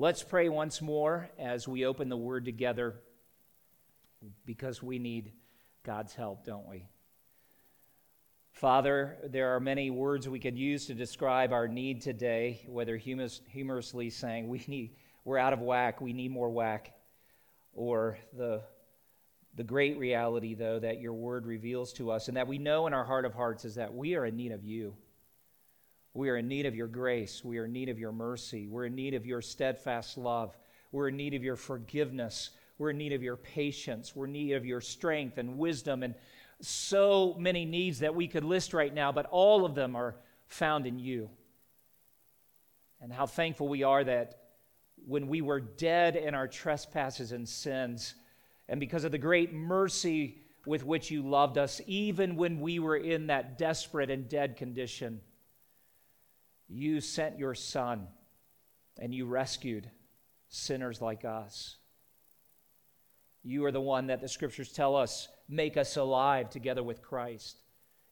Let's pray once more as we open the word together because we need God's help, don't we? Father, there are many words we could use to describe our need today, whether humorous, humorously saying we need, we're out of whack, we need more whack, or the, the great reality, though, that your word reveals to us and that we know in our heart of hearts is that we are in need of you. We are in need of your grace. We are in need of your mercy. We're in need of your steadfast love. We're in need of your forgiveness. We're in need of your patience. We're in need of your strength and wisdom and so many needs that we could list right now, but all of them are found in you. And how thankful we are that when we were dead in our trespasses and sins, and because of the great mercy with which you loved us, even when we were in that desperate and dead condition, you sent your Son and you rescued sinners like us. You are the one that the scriptures tell us make us alive together with Christ.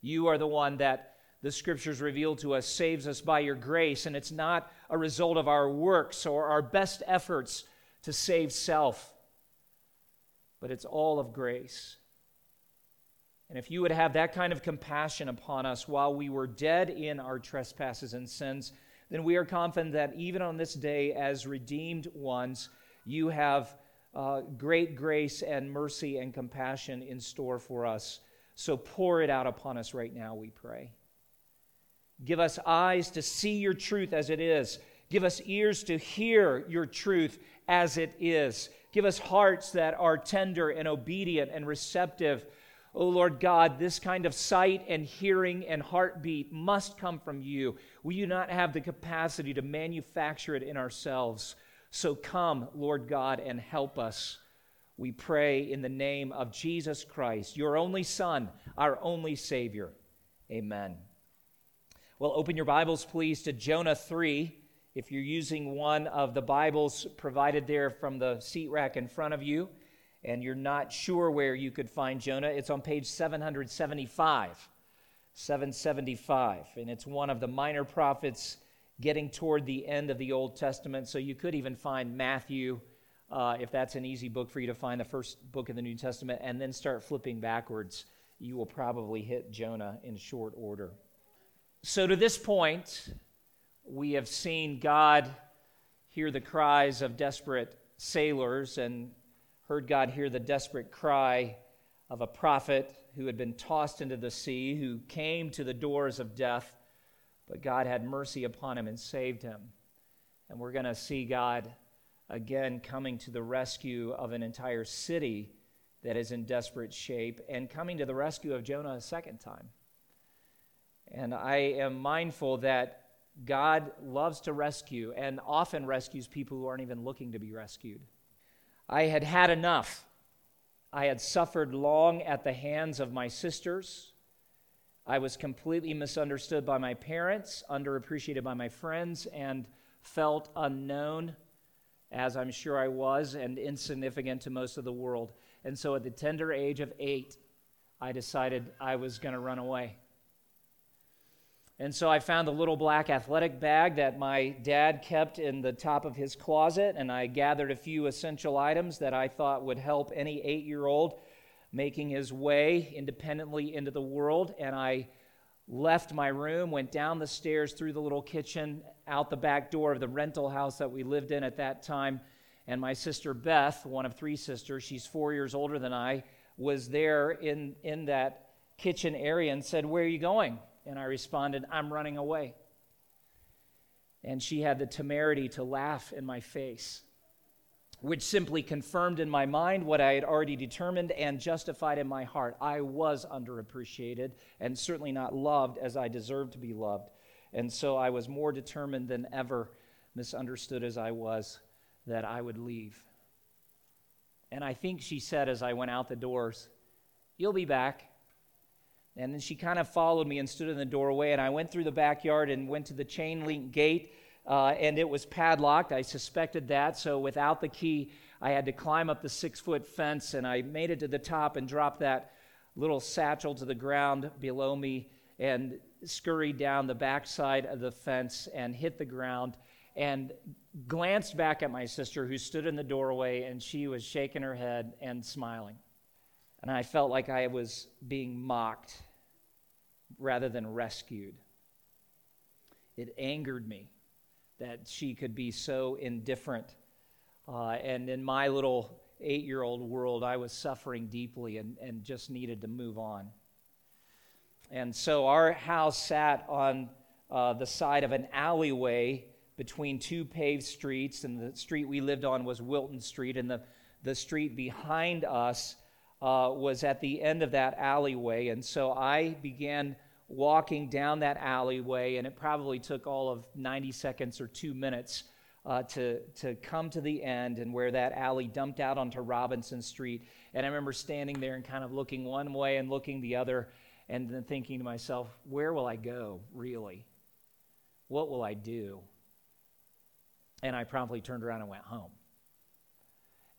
You are the one that the scriptures reveal to us saves us by your grace, and it's not a result of our works or our best efforts to save self, but it's all of grace. And if you would have that kind of compassion upon us while we were dead in our trespasses and sins, then we are confident that even on this day, as redeemed ones, you have uh, great grace and mercy and compassion in store for us. So pour it out upon us right now, we pray. Give us eyes to see your truth as it is. Give us ears to hear your truth as it is. Give us hearts that are tender and obedient and receptive. Oh Lord God, this kind of sight and hearing and heartbeat must come from you. We do not have the capacity to manufacture it in ourselves. So come, Lord God, and help us. We pray in the name of Jesus Christ, your only Son, our only Savior. Amen. Well, open your Bibles, please, to Jonah 3. If you're using one of the Bibles provided there from the seat rack in front of you, and you're not sure where you could find Jonah, it's on page 775. 775. And it's one of the minor prophets getting toward the end of the Old Testament. So you could even find Matthew, uh, if that's an easy book for you to find, the first book of the New Testament, and then start flipping backwards. You will probably hit Jonah in short order. So to this point, we have seen God hear the cries of desperate sailors and heard God hear the desperate cry of a prophet who had been tossed into the sea, who came to the doors of death but God had mercy upon him and saved him. And we're going to see God again coming to the rescue of an entire city that is in desperate shape and coming to the rescue of Jonah a second time. And I am mindful that God loves to rescue and often rescues people who aren't even looking to be rescued. I had had enough. I had suffered long at the hands of my sisters I was completely misunderstood by my parents, underappreciated by my friends, and felt unknown, as I'm sure I was, and insignificant to most of the world. And so at the tender age of eight, I decided I was going to run away. And so I found a little black athletic bag that my dad kept in the top of his closet, and I gathered a few essential items that I thought would help any eight year old making his way independently into the world. And I left my room, went down the stairs through the little kitchen, out the back door of the rental house that we lived in at that time. And my sister Beth, one of three sisters, she's four years older than I, was there in, in that kitchen area and said, Where are you going? And I responded, I'm running away. And she had the temerity to laugh in my face which simply confirmed in my mind what I had already determined and justified in my heart. I was underappreciated and certainly not loved as I deserved to be loved. And so I was more determined than ever, misunderstood as I was, that I would leave. And I think she said as I went out the doors, You'll be back. And then she kind of followed me and stood in the doorway. And I went through the backyard and went to the chain link gate uh, and it was padlocked. I suspected that, so without the key, I had to climb up the six foot fence, and I made it to the top and dropped that little satchel to the ground below me and scurried down the backside of the fence and hit the ground. and glanced back at my sister who stood in the doorway and she was shaking her head and smiling. And I felt like I was being mocked rather than rescued. It angered me that she could be so indifferent. Uh, and in my little eight year old world, I was suffering deeply and, and just needed to move on. And so our house sat on uh, the side of an alleyway between two paved streets, and the street we lived on was Wilton Street, and the, the street behind us uh, was at the end of that alleyway. And so I began walking down that alleyway, and it probably took all of 90 seconds or two minutes uh, to, to come to the end and where that alley dumped out onto Robinson Street. And I remember standing there and kind of looking one way and looking the other, and then thinking to myself, where will I go, really? What will I do? And I promptly turned around and went home.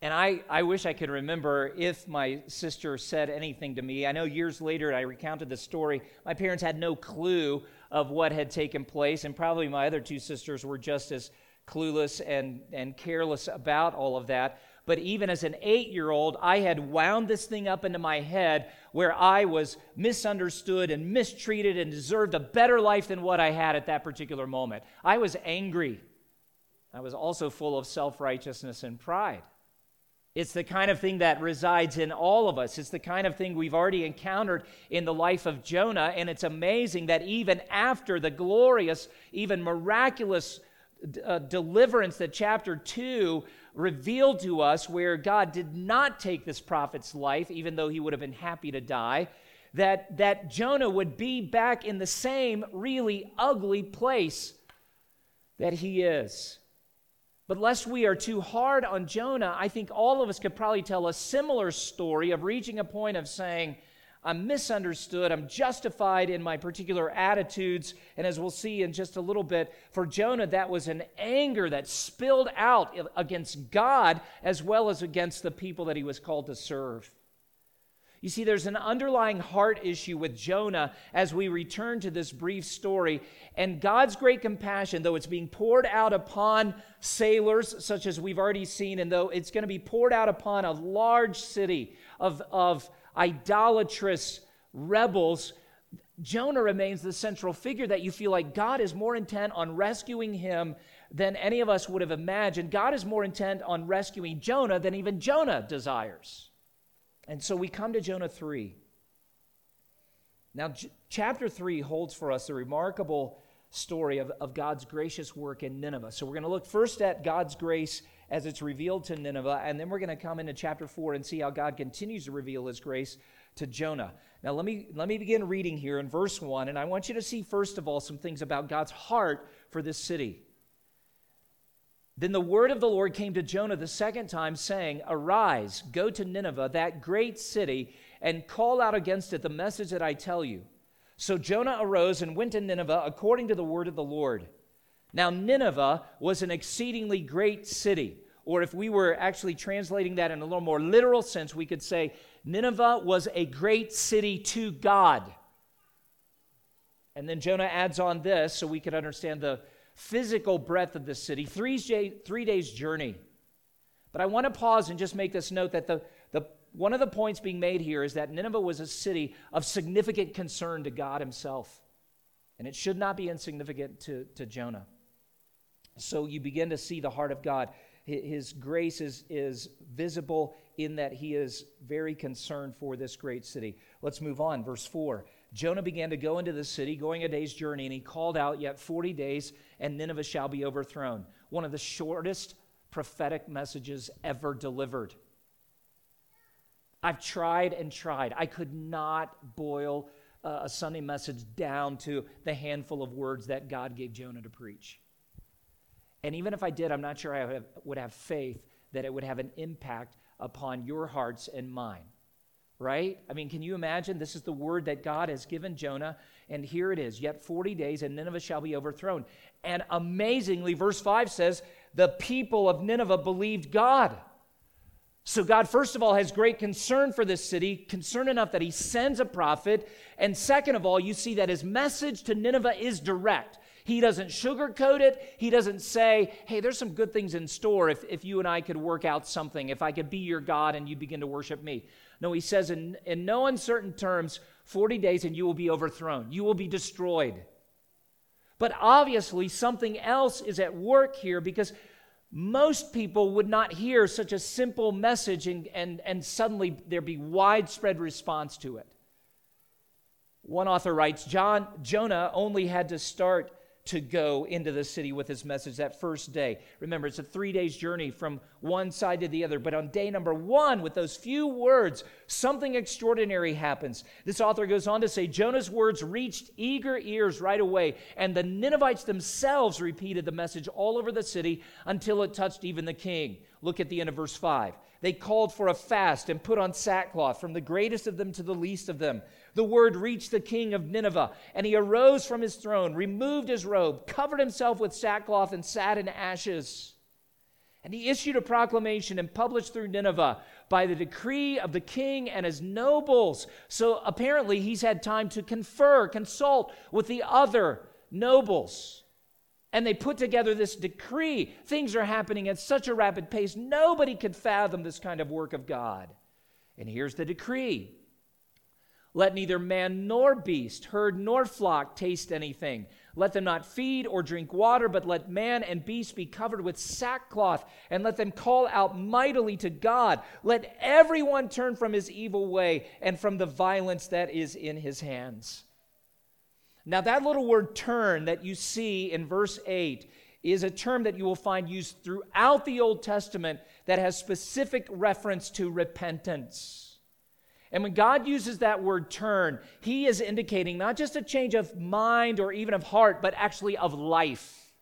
And I, I wish I could remember if my sister said anything to me. I know years later I recounted the story. My parents had no clue of what had taken place, and probably my other two sisters were just as clueless and, and careless about all of that. But even as an eight year old, I had wound this thing up into my head where I was misunderstood and mistreated and deserved a better life than what I had at that particular moment. I was angry. I was also full of self righteousness and pride. It's the kind of thing that resides in all of us. It's the kind of thing we've already encountered in the life of Jonah. And it's amazing that even after the glorious, even miraculous uh, deliverance that chapter 2 revealed to us, where God did not take this prophet's life, even though he would have been happy to die, that, that Jonah would be back in the same really ugly place that he is. But lest we are too hard on Jonah, I think all of us could probably tell a similar story of reaching a point of saying, I'm misunderstood. I'm justified in my particular attitudes. And as we'll see in just a little bit, for Jonah, that was an anger that spilled out against God as well as against the people that he was called to serve. You see, there's an underlying heart issue with Jonah as we return to this brief story. And God's great compassion, though it's being poured out upon sailors, such as we've already seen, and though it's going to be poured out upon a large city of, of idolatrous rebels, Jonah remains the central figure that you feel like God is more intent on rescuing him than any of us would have imagined. God is more intent on rescuing Jonah than even Jonah desires. And so we come to Jonah 3. Now, J- chapter 3 holds for us a remarkable story of, of God's gracious work in Nineveh. So we're going to look first at God's grace as it's revealed to Nineveh, and then we're going to come into chapter 4 and see how God continues to reveal his grace to Jonah. Now, let me, let me begin reading here in verse 1, and I want you to see, first of all, some things about God's heart for this city. Then the word of the Lord came to Jonah the second time, saying, Arise, go to Nineveh, that great city, and call out against it the message that I tell you. So Jonah arose and went to Nineveh according to the word of the Lord. Now, Nineveh was an exceedingly great city. Or if we were actually translating that in a little more literal sense, we could say Nineveh was a great city to God. And then Jonah adds on this so we could understand the physical breadth of the city, three, three days' journey. But I want to pause and just make this note that the, the, one of the points being made here is that Nineveh was a city of significant concern to God Himself. And it should not be insignificant to, to Jonah. So you begin to see the heart of God. His grace is, is visible in that He is very concerned for this great city. Let's move on. Verse 4. Jonah began to go into the city, going a day's journey, and he called out, Yet 40 days, and Nineveh shall be overthrown. One of the shortest prophetic messages ever delivered. I've tried and tried. I could not boil a Sunday message down to the handful of words that God gave Jonah to preach. And even if I did, I'm not sure I would have faith that it would have an impact upon your hearts and mine right? I mean, can you imagine? This is the word that God has given Jonah, and here it is Yet 40 days, and Nineveh shall be overthrown. And amazingly, verse 5 says, the people of Nineveh believed God. So, God, first of all, has great concern for this city, concern enough that he sends a prophet. And second of all, you see that his message to Nineveh is direct. He doesn't sugarcoat it. He doesn't say, hey, there's some good things in store if, if you and I could work out something, if I could be your God and you begin to worship me. No, he says in, in no uncertain terms, 40 days and you will be overthrown, you will be destroyed. But obviously, something else is at work here because most people would not hear such a simple message and, and, and suddenly there be widespread response to it. One author writes John, Jonah only had to start to go into the city with his message that first day. Remember, it's a three days journey from one side to the other. But on day number one, with those few words, something extraordinary happens. This author goes on to say Jonah's words reached eager ears right away, and the Ninevites themselves repeated the message all over the city until it touched even the king. Look at the end of verse 5. They called for a fast and put on sackcloth, from the greatest of them to the least of them. The word reached the king of Nineveh, and he arose from his throne, removed his robe, covered himself with sackcloth, and sat in ashes. And he issued a proclamation and published through Nineveh by the decree of the king and his nobles. So apparently, he's had time to confer, consult with the other nobles. And they put together this decree. Things are happening at such a rapid pace, nobody could fathom this kind of work of God. And here's the decree Let neither man nor beast, herd nor flock taste anything. Let them not feed or drink water, but let man and beast be covered with sackcloth, and let them call out mightily to God. Let everyone turn from his evil way and from the violence that is in his hands. Now, that little word turn that you see in verse 8 is a term that you will find used throughout the Old Testament that has specific reference to repentance. And when God uses that word turn, he is indicating not just a change of mind or even of heart, but actually of life.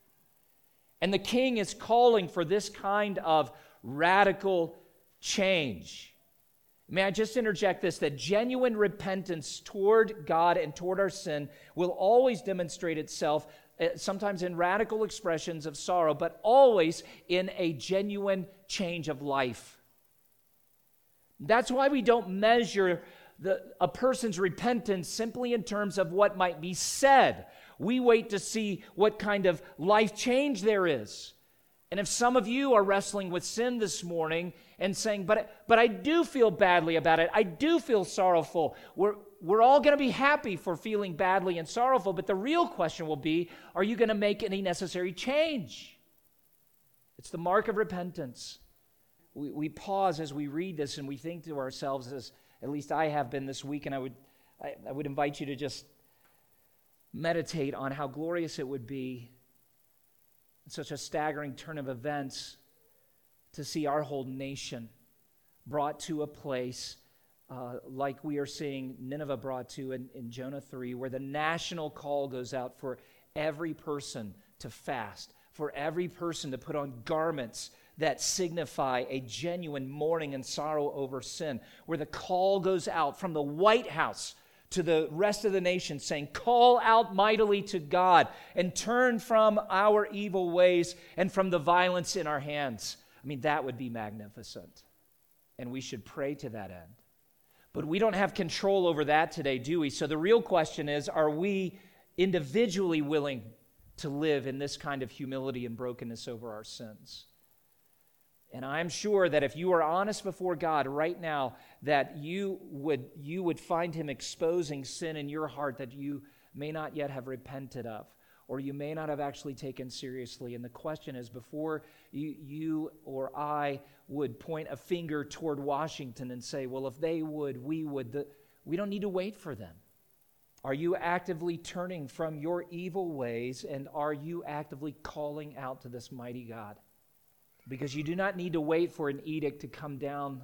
And the king is calling for this kind of radical change. May I just interject this that genuine repentance toward God and toward our sin will always demonstrate itself, uh, sometimes in radical expressions of sorrow, but always in a genuine change of life. That's why we don't measure the, a person's repentance simply in terms of what might be said. We wait to see what kind of life change there is. And if some of you are wrestling with sin this morning and saying, but, but I do feel badly about it, I do feel sorrowful, we're, we're all going to be happy for feeling badly and sorrowful, but the real question will be are you going to make any necessary change? It's the mark of repentance. We, we pause as we read this and we think to ourselves, as at least I have been this week, and I would, I, I would invite you to just meditate on how glorious it would be such a staggering turn of events to see our whole nation brought to a place uh, like we are seeing Nineveh brought to in, in Jonah 3, where the national call goes out for every person to fast, for every person to put on garments that signify a genuine mourning and sorrow over sin, where the call goes out from the White House to the rest of the nation, saying, Call out mightily to God and turn from our evil ways and from the violence in our hands. I mean, that would be magnificent. And we should pray to that end. But we don't have control over that today, do we? So the real question is are we individually willing to live in this kind of humility and brokenness over our sins? And I'm sure that if you are honest before God right now, that you would, you would find Him exposing sin in your heart that you may not yet have repented of, or you may not have actually taken seriously. And the question is before you, you or I would point a finger toward Washington and say, well, if they would, we would, the, we don't need to wait for them. Are you actively turning from your evil ways, and are you actively calling out to this mighty God? Because you do not need to wait for an edict to come down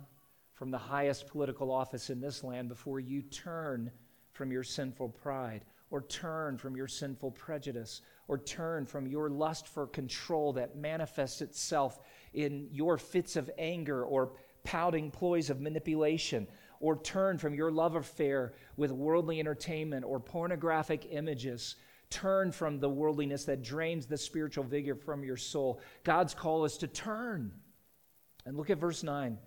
from the highest political office in this land before you turn from your sinful pride or turn from your sinful prejudice or turn from your lust for control that manifests itself in your fits of anger or pouting ploys of manipulation or turn from your love affair with worldly entertainment or pornographic images Turn from the worldliness that drains the spiritual vigor from your soul. God's call is to turn. And look at verse 9.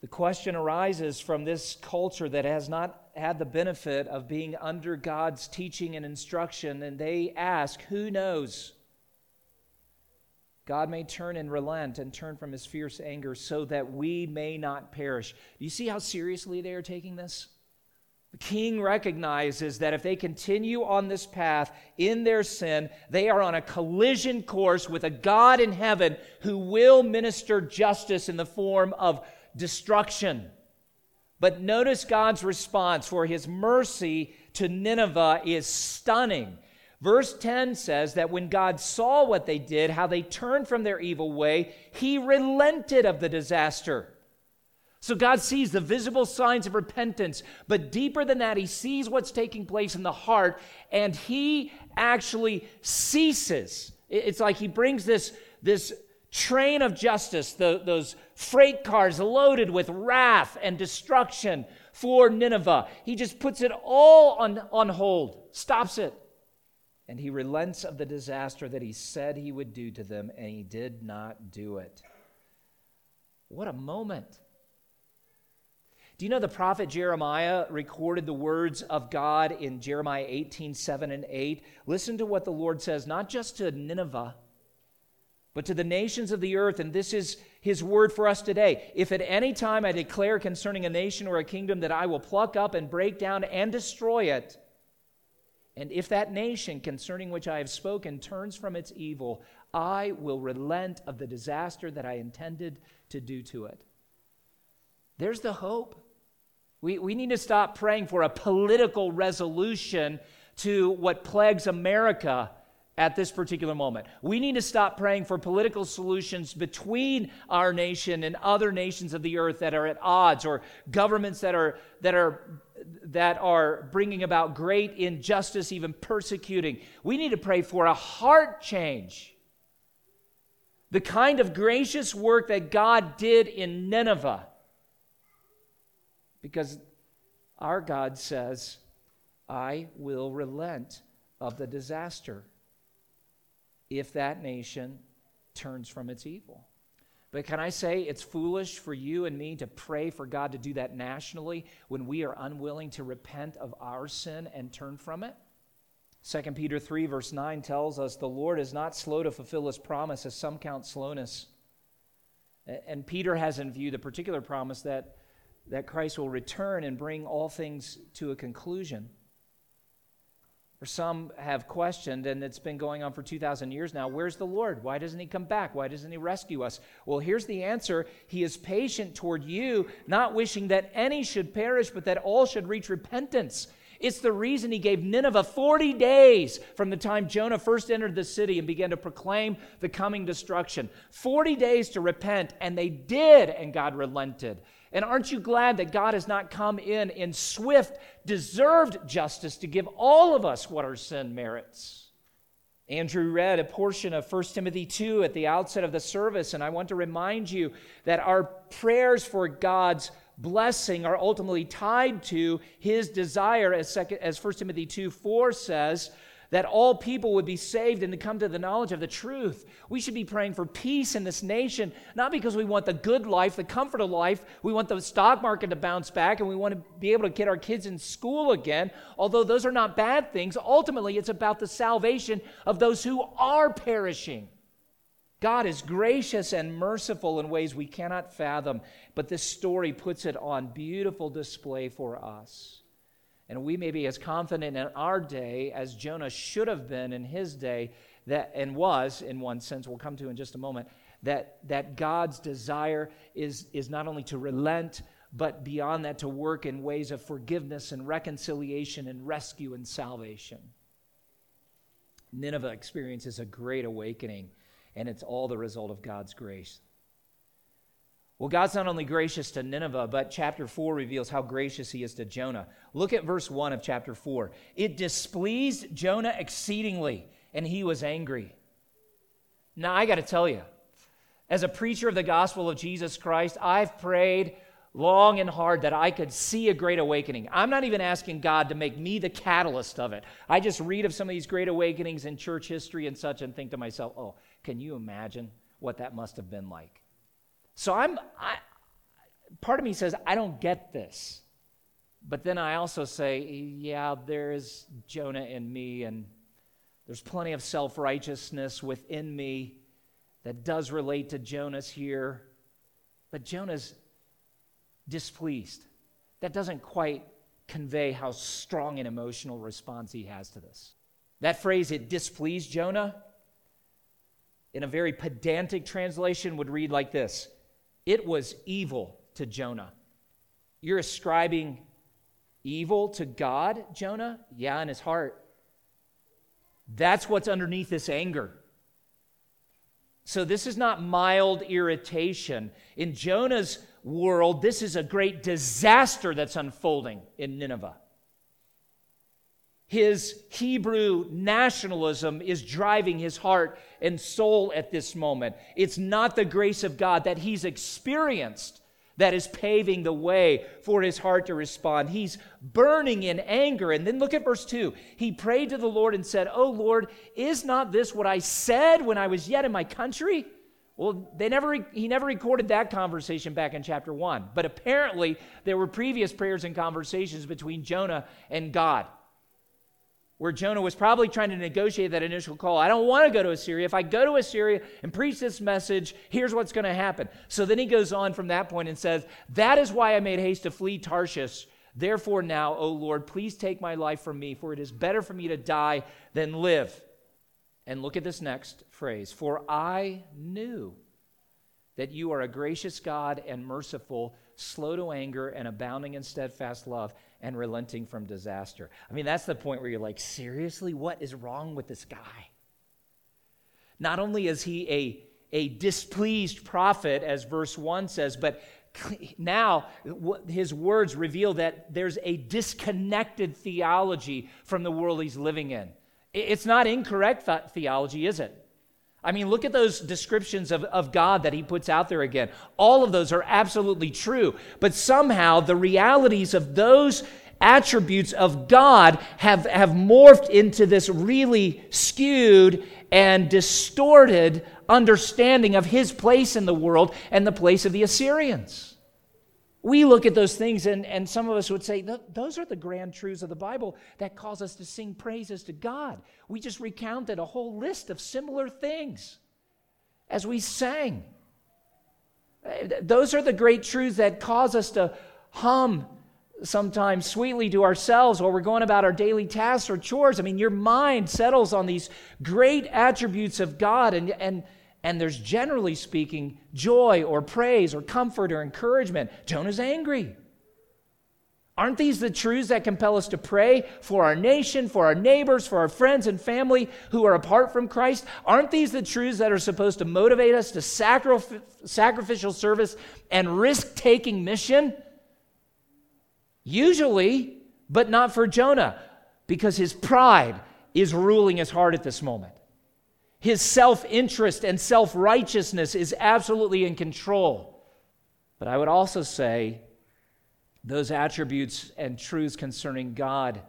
The question arises from this culture that has not had the benefit of being under God's teaching and instruction, and they ask, Who knows? God may turn and relent and turn from his fierce anger so that we may not perish. Do you see how seriously they are taking this? The king recognizes that if they continue on this path in their sin, they are on a collision course with a God in heaven who will minister justice in the form of destruction. But notice God's response, for his mercy to Nineveh is stunning. Verse 10 says that when God saw what they did, how they turned from their evil way, he relented of the disaster. So God sees the visible signs of repentance, but deeper than that, he sees what's taking place in the heart, and he actually ceases. It's like he brings this, this train of justice, the, those freight cars loaded with wrath and destruction for Nineveh. He just puts it all on, on hold, stops it. And he relents of the disaster that he said he would do to them, and he did not do it. What a moment. Do you know the prophet Jeremiah recorded the words of God in Jeremiah 18, 7 and 8? Listen to what the Lord says, not just to Nineveh, but to the nations of the earth. And this is his word for us today. If at any time I declare concerning a nation or a kingdom that I will pluck up and break down and destroy it, and if that nation concerning which I have spoken turns from its evil, I will relent of the disaster that I intended to do to it. There's the hope. We, we need to stop praying for a political resolution to what plagues America at this particular moment. We need to stop praying for political solutions between our nation and other nations of the earth that are at odds or governments that are that are that are bringing about great injustice even persecuting. We need to pray for a heart change. The kind of gracious work that God did in Nineveh. Because our God says, I will relent of the disaster if that nation turns from its evil. But can I say it's foolish for you and me to pray for God to do that nationally when we are unwilling to repent of our sin and turn from it? 2 Peter 3, verse 9 tells us the Lord is not slow to fulfill his promise, as some count slowness. And Peter has in view the particular promise that, that Christ will return and bring all things to a conclusion or some have questioned, and it's been going on for 2,000 years now where's the Lord? Why doesn't He come back? Why doesn't He rescue us? Well, here's the answer He is patient toward you, not wishing that any should perish, but that all should reach repentance. It's the reason he gave Nineveh 40 days from the time Jonah first entered the city and began to proclaim the coming destruction. 40 days to repent, and they did, and God relented. And aren't you glad that God has not come in in swift, deserved justice to give all of us what our sin merits? Andrew read a portion of 1 Timothy 2 at the outset of the service, and I want to remind you that our prayers for God's blessing are ultimately tied to his desire, as, second, as 1 Timothy 2 4 says, that all people would be saved and to come to the knowledge of the truth. We should be praying for peace in this nation, not because we want the good life, the comfort of life. We want the stock market to bounce back and we want to be able to get our kids in school again. Although those are not bad things, ultimately it's about the salvation of those who are perishing. God is gracious and merciful in ways we cannot fathom, but this story puts it on beautiful display for us. And we may be as confident in our day as Jonah should have been in his day, that, and was in one sense, we'll come to in just a moment, that, that God's desire is, is not only to relent, but beyond that, to work in ways of forgiveness and reconciliation and rescue and salvation. Nineveh experiences a great awakening, and it's all the result of God's grace. Well, God's not only gracious to Nineveh, but chapter 4 reveals how gracious he is to Jonah. Look at verse 1 of chapter 4. It displeased Jonah exceedingly, and he was angry. Now, I got to tell you, as a preacher of the gospel of Jesus Christ, I've prayed long and hard that I could see a great awakening. I'm not even asking God to make me the catalyst of it. I just read of some of these great awakenings in church history and such and think to myself, oh, can you imagine what that must have been like? So I'm, I, part of me says, I don't get this. But then I also say, yeah, there is Jonah in me, and there's plenty of self righteousness within me that does relate to Jonah's here. But Jonah's displeased. That doesn't quite convey how strong an emotional response he has to this. That phrase, it displeased Jonah, in a very pedantic translation, would read like this It was evil to Jonah. You're ascribing evil to God, Jonah? Yeah, in his heart. That's what's underneath this anger. So, this is not mild irritation. In Jonah's world, this is a great disaster that's unfolding in Nineveh. His Hebrew nationalism is driving his heart and soul at this moment. It's not the grace of God that he's experienced that is paving the way for his heart to respond. He's burning in anger. And then look at verse 2. He prayed to the Lord and said, Oh Lord, is not this what I said when I was yet in my country? Well, they never, he never recorded that conversation back in chapter 1. But apparently, there were previous prayers and conversations between Jonah and God where Jonah was probably trying to negotiate that initial call. I don't want to go to Assyria. If I go to Assyria and preach this message, here's what's going to happen. So then he goes on from that point and says, That is why I made haste to flee Tarshish. Therefore, now, O Lord, please take my life from me, for it is better for me to die than live. And look at this next phrase For I knew that you are a gracious God and merciful, slow to anger, and abounding in steadfast love and relenting from disaster. I mean, that's the point where you're like, seriously, what is wrong with this guy? Not only is he a, a displeased prophet, as verse 1 says, but now his words reveal that there's a disconnected theology from the world he's living in. It's not incorrect theology, is it? I mean, look at those descriptions of, of God that he puts out there again. All of those are absolutely true. But somehow the realities of those attributes of God have, have morphed into this really skewed and distorted understanding of his place in the world and the place of the Assyrians we look at those things and, and some of us would say those are the grand truths of the bible that cause us to sing praises to god. We just recounted a whole list of similar things as we sang. Eh, those are the great truths that cause us to hum sometimes sweetly to ourselves while we're going about our daily tasks or chores. I mean your mind settles on these great attributes of god and, and and there's generally speaking joy or praise or comfort or encouragement. Jonah's angry. Aren't these the truths that compel us to pray for our nation, for our neighbors, for our friends and family who are apart from Christ? Aren't these the truths that are supposed to motivate us to sacrif- sacrificial service and risk taking mission? Usually, but not for Jonah, because his pride is ruling his heart at this moment. His self interest and self righteousness is absolutely in control. But I would also say those attributes and truths concerning God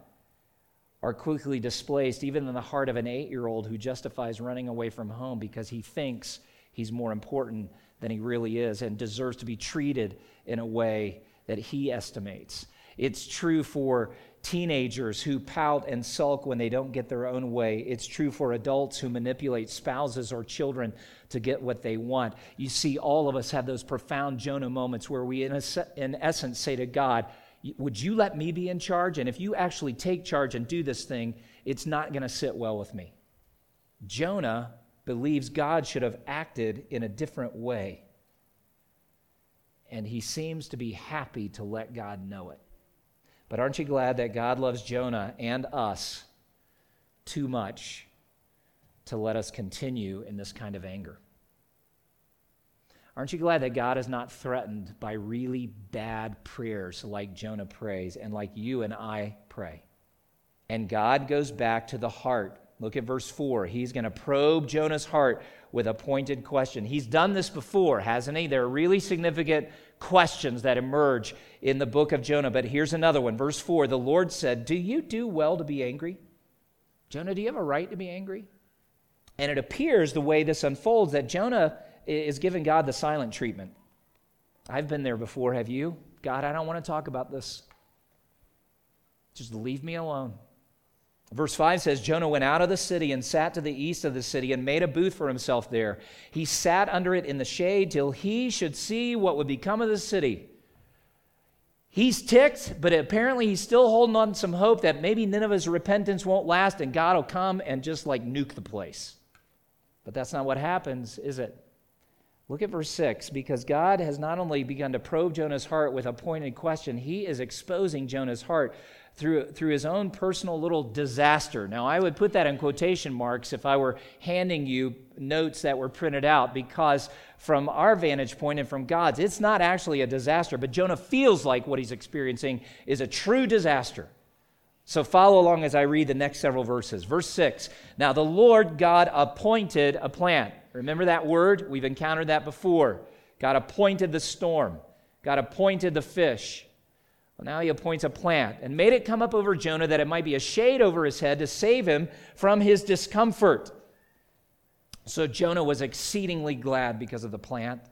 are quickly displaced, even in the heart of an eight year old who justifies running away from home because he thinks he's more important than he really is and deserves to be treated in a way that he estimates. It's true for teenagers who pout and sulk when they don't get their own way. It's true for adults who manipulate spouses or children to get what they want. You see, all of us have those profound Jonah moments where we, in, a, in essence, say to God, Would you let me be in charge? And if you actually take charge and do this thing, it's not going to sit well with me. Jonah believes God should have acted in a different way. And he seems to be happy to let God know it. But aren't you glad that God loves Jonah and us too much to let us continue in this kind of anger? Aren't you glad that God is not threatened by really bad prayers like Jonah prays and like you and I pray? And God goes back to the heart. Look at verse 4. He's going to probe Jonah's heart with a pointed question. He's done this before, hasn't he? There are really significant questions that emerge in the book of Jonah. But here's another one. Verse 4 The Lord said, Do you do well to be angry? Jonah, do you have a right to be angry? And it appears the way this unfolds that Jonah is giving God the silent treatment. I've been there before, have you? God, I don't want to talk about this. Just leave me alone. Verse 5 says Jonah went out of the city and sat to the east of the city and made a booth for himself there. He sat under it in the shade till he should see what would become of the city. He's ticked, but apparently he's still holding on some hope that maybe Nineveh's repentance won't last and God will come and just like nuke the place. But that's not what happens, is it? Look at verse 6 because God has not only begun to probe Jonah's heart with a pointed question, he is exposing Jonah's heart through, through his own personal little disaster. Now, I would put that in quotation marks if I were handing you notes that were printed out, because from our vantage point and from God's, it's not actually a disaster, but Jonah feels like what he's experiencing is a true disaster. So follow along as I read the next several verses. Verse 6 Now the Lord God appointed a plant. Remember that word? We've encountered that before. God appointed the storm, God appointed the fish. Now he appoints a plant and made it come up over Jonah that it might be a shade over his head to save him from his discomfort. So Jonah was exceedingly glad because of the plant.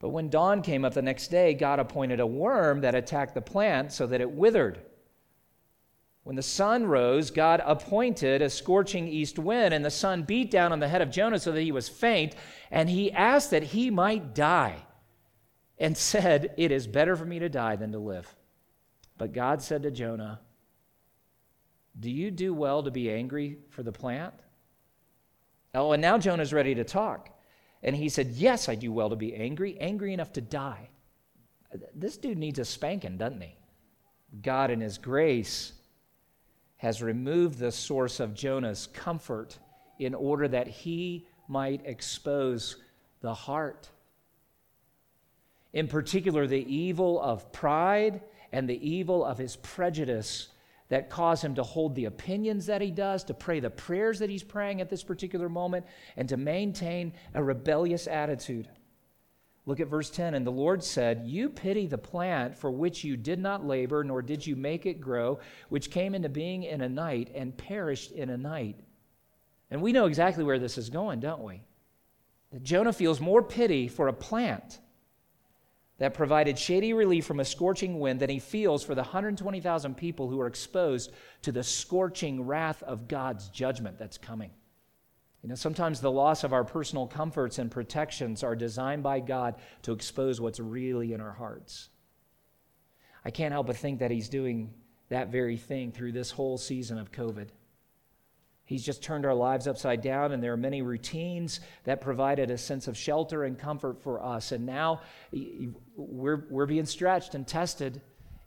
But when dawn came up the next day, God appointed a worm that attacked the plant so that it withered. When the sun rose, God appointed a scorching east wind, and the sun beat down on the head of Jonah so that he was faint, and he asked that he might die and said, It is better for me to die than to live. But God said to Jonah, Do you do well to be angry for the plant? Oh, and now Jonah's ready to talk. And he said, Yes, I do well to be angry, angry enough to die. This dude needs a spanking, doesn't he? God, in his grace, has removed the source of Jonah's comfort in order that he might expose the heart in particular, the evil of pride and the evil of his prejudice that cause him to hold the opinions that he does, to pray the prayers that he's praying at this particular moment, and to maintain a rebellious attitude. Look at verse 10. And the Lord said, You pity the plant for which you did not labor, nor did you make it grow, which came into being in a night and perished in a night. And we know exactly where this is going, don't we? That Jonah feels more pity for a plant that provided shady relief from a scorching wind than he feels for the 120,000 people who are exposed to the scorching wrath of God's judgment that's coming. You know, sometimes the loss of our personal comforts and protections are designed by God to expose what's really in our hearts. I can't help but think that he's doing that very thing through this whole season of COVID. He's just turned our lives upside down, and there are many routines that provided a sense of shelter and comfort for us. And now we're, we're being stretched and tested.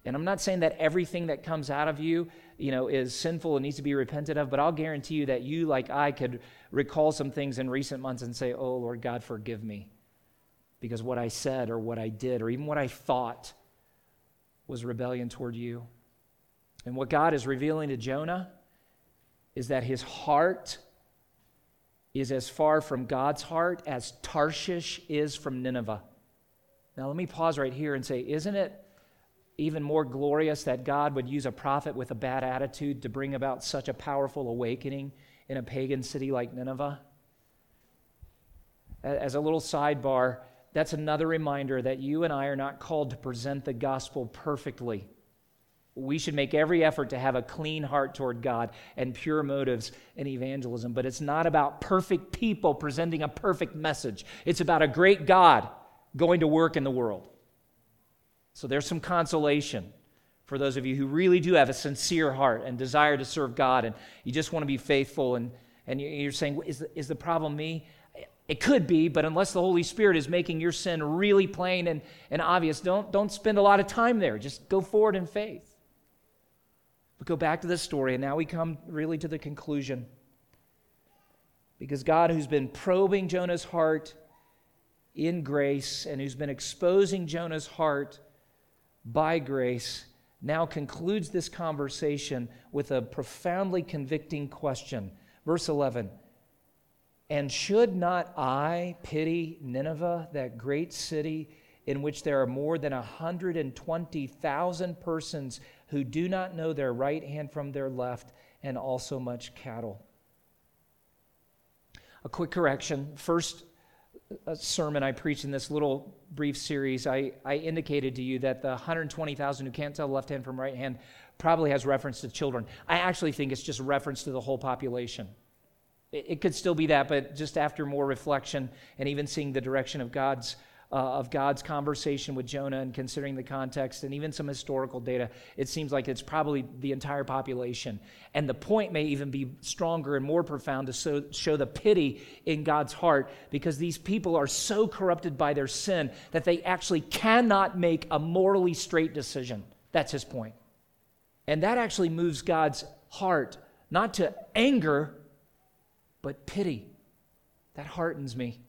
And I'm not saying that everything that comes out of you, you know, is sinful and needs to be repented of, but I'll guarantee you that you, like I, could recall some things in recent months and say, Oh, Lord God, forgive me. Because what I said or what I did or even what I thought was rebellion toward you. And what God is revealing to Jonah is that his heart is as far from God's heart as Tarshish is from Nineveh. Now, let me pause right here and say, isn't it even more glorious that God would use a prophet with a bad attitude to bring about such a powerful awakening in a pagan city like Nineveh? As a little sidebar, that's another reminder that you and I are not called to present the gospel perfectly. We should make every effort to have a clean heart toward God and pure motives in evangelism. But it's not about perfect people presenting a perfect message, it's about a great God going to work in the world. So there's some consolation for those of you who really do have a sincere heart and desire to serve God and you just want to be faithful. And, and you're saying, is the, is the problem me? It could be, but unless the Holy Spirit is making your sin really plain and, and obvious, don't, don't spend a lot of time there. Just go forward in faith. Go back to this story, and now we come really to the conclusion. Because God, who's been probing Jonah's heart in grace and who's been exposing Jonah's heart by grace, now concludes this conversation with a profoundly convicting question. Verse 11 And should not I pity Nineveh, that great city in which there are more than 120,000 persons who do not know their right hand from their left, and also much cattle. A quick correction. First, uh, sermon I preached in this little brief series, I, I indicated to you that the 120,000 who can't tell left hand from right hand probably has reference to children. I actually think it's just reference to the whole population. It, it could still be that, but just after more reflection and even seeing the direction of God's uh, of God's conversation with Jonah and considering the context and even some historical data, it seems like it's probably the entire population. And the point may even be stronger and more profound to so, show the pity in God's heart because these people are so corrupted by their sin that they actually cannot make a morally straight decision. That's his point. And that actually moves God's heart, not to anger, but pity. That heartens me.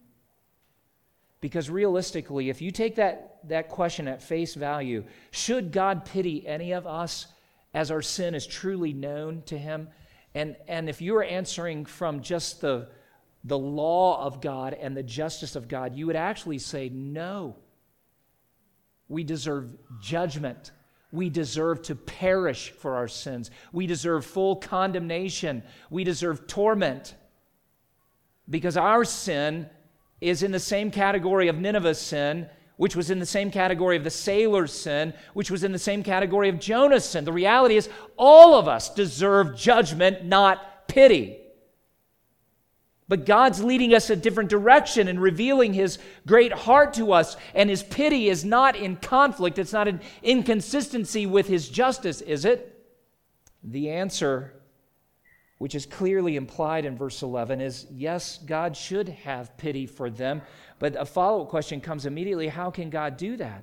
Because realistically, if you take that, that question at face value, should God pity any of us as our sin is truly known to Him? And, and if you are answering from just the, the law of God and the justice of God, you would actually say, no. We deserve judgment. We deserve to perish for our sins. We deserve full condemnation. We deserve torment. Because our sin is in the same category of Nineveh's sin, which was in the same category of the sailor's sin, which was in the same category of Jonah's sin. The reality is, all of us deserve judgment, not pity. But God's leading us a different direction and revealing His great heart to us, and His pity is not in conflict, it's not in inconsistency with His justice, is it? The answer which is clearly implied in verse 11, is yes, God should have pity for them. But a follow up question comes immediately how can God do that?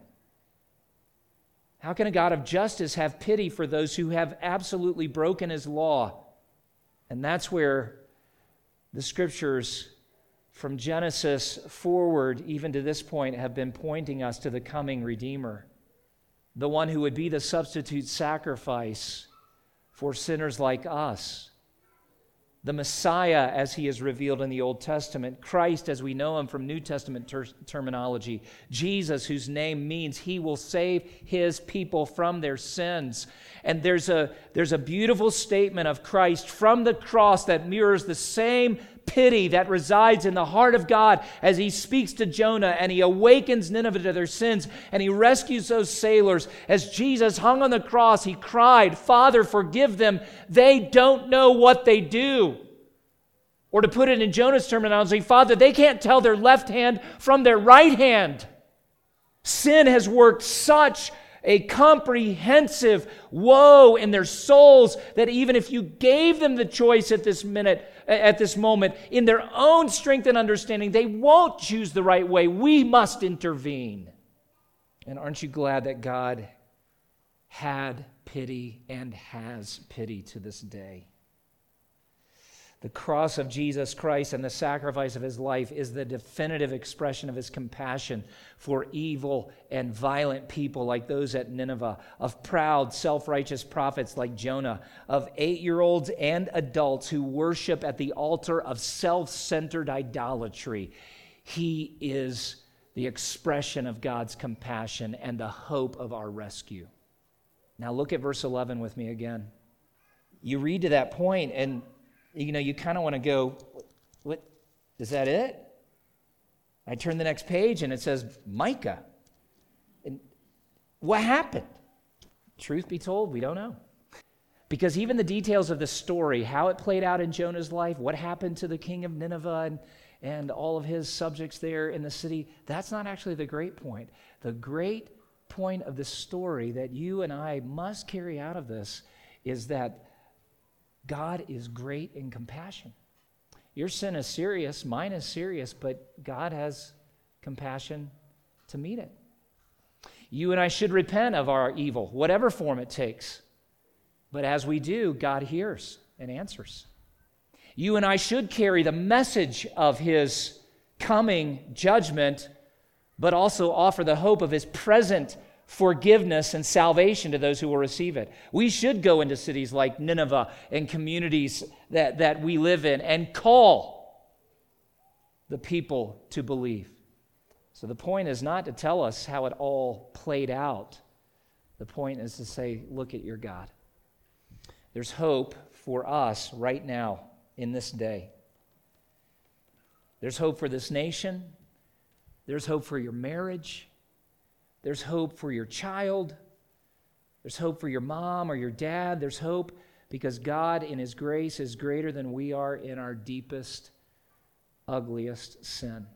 How can a God of justice have pity for those who have absolutely broken his law? And that's where the scriptures from Genesis forward, even to this point, have been pointing us to the coming Redeemer, the one who would be the substitute sacrifice for sinners like us the Messiah as he is revealed in the Old Testament, Christ as we know him from New Testament ter- terminology, Jesus whose name means he will save his people from their sins. And there's a, there's a beautiful statement of Christ from the cross that mirrors the same pity that resides in the heart of God as he speaks to Jonah and he awakens Nineveh to their sins and he rescues those sailors. As Jesus hung on the cross, he cried, Father, forgive them. They don't know what they do. Or to put it in Jonah's terminology, Father, they can't tell their left hand from their right hand. Sin has worked such a comprehensive woe in their souls that even if you gave them the choice at this minute, at this moment, in their own strength and understanding, they won't choose the right way. We must intervene. And aren't you glad that God had pity and has pity to this day? The cross of Jesus Christ and the sacrifice of his life is the definitive expression of his compassion for evil and violent people like those at Nineveh, of proud, self righteous prophets like Jonah, of eight year olds and adults who worship at the altar of self centered idolatry. He is the expression of God's compassion and the hope of our rescue. Now, look at verse 11 with me again. You read to that point, and you know, you kind of want to go, what, is that it? I turn the next page and it says Micah. And what happened? Truth be told, we don't know. Because even the details of the story, how it played out in Jonah's life, what happened to the king of Nineveh and, and all of his subjects there in the city, that's not actually the great point. The great point of the story that you and I must carry out of this is that God is great in compassion. Your sin is serious, mine is serious, but God has compassion to meet it. You and I should repent of our evil, whatever form it takes. But as we do, God hears and answers. You and I should carry the message of His coming judgment, but also offer the hope of His present forgiveness and salvation to those who will receive it. We should go into cities like Nineveh and communities that, that we live in and call the people to believe. So the point is not to tell us how it all played out. The point is to say, look at your God. There's hope for us right now in this day. There's hope for this nation. There's hope for your marriage. There's hope for your child. There's hope for your mom or your dad. There's hope because God, in His grace, is greater than we are in our deepest, ugliest sin.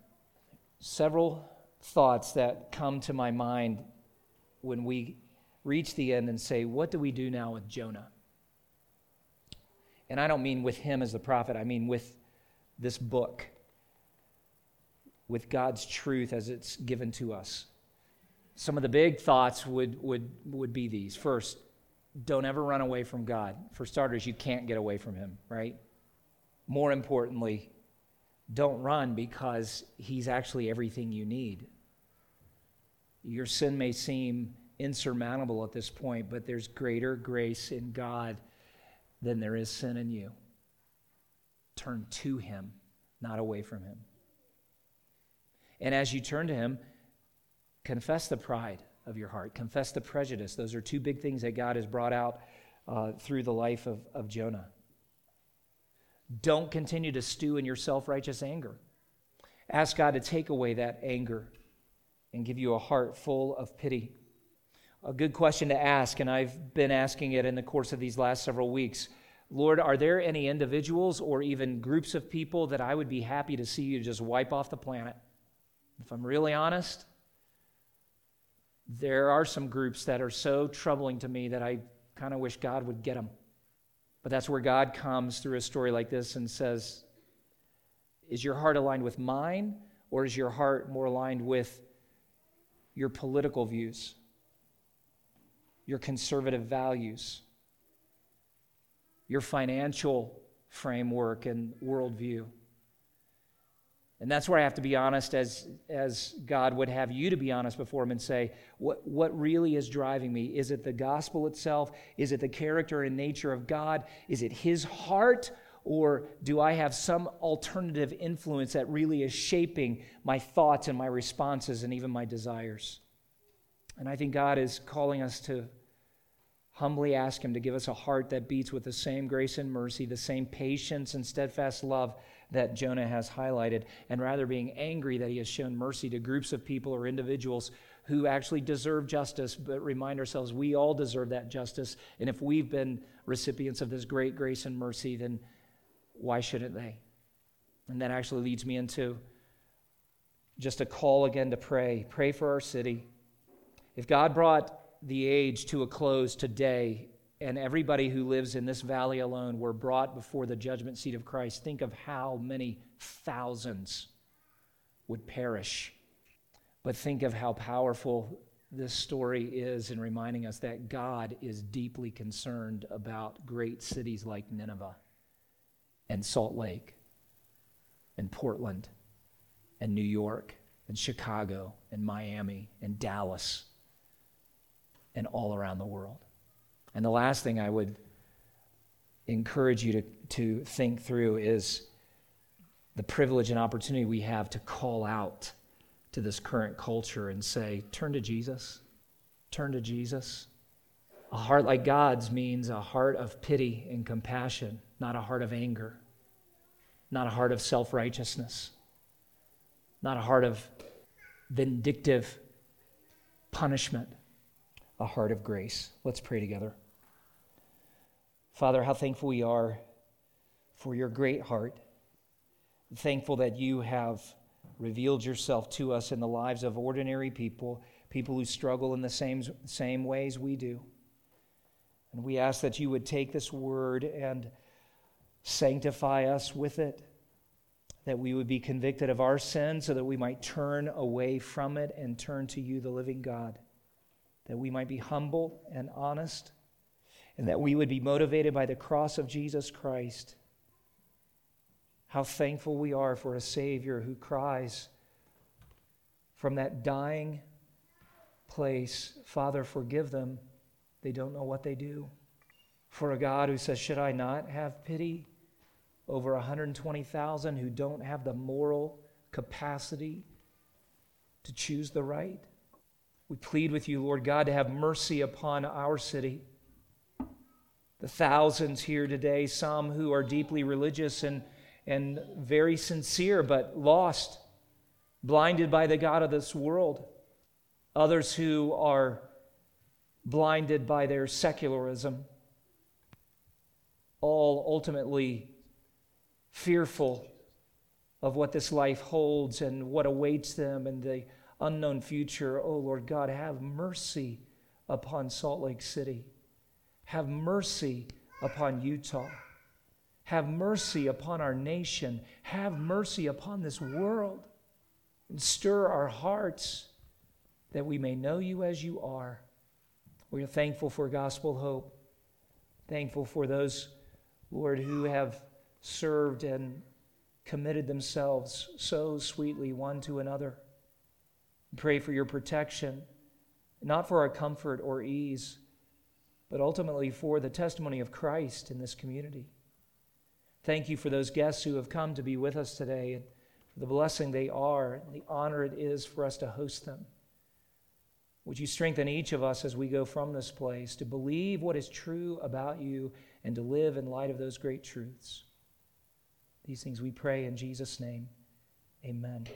Several thoughts that come to my mind when we reach the end and say, What do we do now with Jonah? And I don't mean with him as the prophet, I mean with this book, with God's truth as it's given to us. Some of the big thoughts would, would, would be these. First, don't ever run away from God. For starters, you can't get away from Him, right? More importantly, don't run because He's actually everything you need. Your sin may seem insurmountable at this point, but there's greater grace in God than there is sin in you. Turn to Him, not away from Him. And as you turn to Him, confess the pride of your heart, confess the prejudice. Those are two big things that God has brought out uh, through the life of, of Jonah. Don't continue to stew in your self righteous anger. Ask God to take away that anger and give you a heart full of pity. A good question to ask, and I've been asking it in the course of these last several weeks. Lord, are there any individuals or even groups of people that I would be happy to see you just wipe off the planet? If I'm really honest, there are some groups that are so troubling to me that I kind of wish God would get them. But that's where God comes through a story like this and says, Is your heart aligned with mine, or is your heart more aligned with your political views, your conservative values, your financial framework and worldview. And that's where I have to be honest, as, as God would have you to be honest before Him and say, what, what really is driving me? Is it the gospel itself? Is it the character and nature of God? Is it His heart? Or do I have some alternative influence that really is shaping my thoughts and my responses and even my desires? And I think God is calling us to humbly ask Him to give us a heart that beats with the same grace and mercy, the same patience and steadfast love that Jonah has highlighted, and rather being angry that He has shown mercy to groups of people or individuals who actually deserve justice, but remind ourselves we all deserve that justice. And if we've been recipients of this great grace and mercy, then why shouldn't they? And that actually leads me into just a call again to pray. Pray for our city. If God brought the age to a close today, and everybody who lives in this valley alone were brought before the judgment seat of Christ, think of how many thousands would perish. But think of how powerful this story is in reminding us that God is deeply concerned about great cities like Nineveh and Salt Lake and Portland and New York and Chicago and Miami and Dallas and all around the world. And the last thing I would encourage you to, to think through is the privilege and opportunity we have to call out to this current culture and say, turn to Jesus, turn to Jesus. A heart like God's means a heart of pity and compassion, not a heart of anger, not a heart of self righteousness, not a heart of vindictive punishment, a heart of grace. Let's pray together. Father, how thankful we are for your great heart. Thankful that you have revealed yourself to us in the lives of ordinary people, people who struggle in the same, same ways we do. And we ask that you would take this word and sanctify us with it, that we would be convicted of our sin so that we might turn away from it and turn to you, the living God, that we might be humble and honest and that we would be motivated by the cross of Jesus Christ. How thankful we are for a Savior who cries from that dying place, Father, forgive them. They don't know what they do. For a God who says, Should I not have pity over 120,000 who don't have the moral capacity to choose the right? We plead with you, Lord God, to have mercy upon our city the thousands here today, some who are deeply religious and, and very sincere but lost, blinded by the God of this world, others who are blinded by their secularism, all ultimately fearful of what this life holds and what awaits them and the unknown future. Oh, Lord God, have mercy upon Salt Lake City. Have mercy upon Utah. Have mercy upon our nation. Have mercy upon this world. And stir our hearts that we may know you as you are. We are thankful for gospel hope. Thankful for those, Lord, who have served and committed themselves so sweetly one to another. Pray for your protection, not for our comfort or ease, but ultimately for the testimony of Christ in this community. Thank you for those guests who have come to be with us today and for the blessing they are and the honor it is for us to host them. Would you strengthen each of us as we go from this place to believe what is true about you and to live in light of those great truths? These things we pray in Jesus' name. Amen.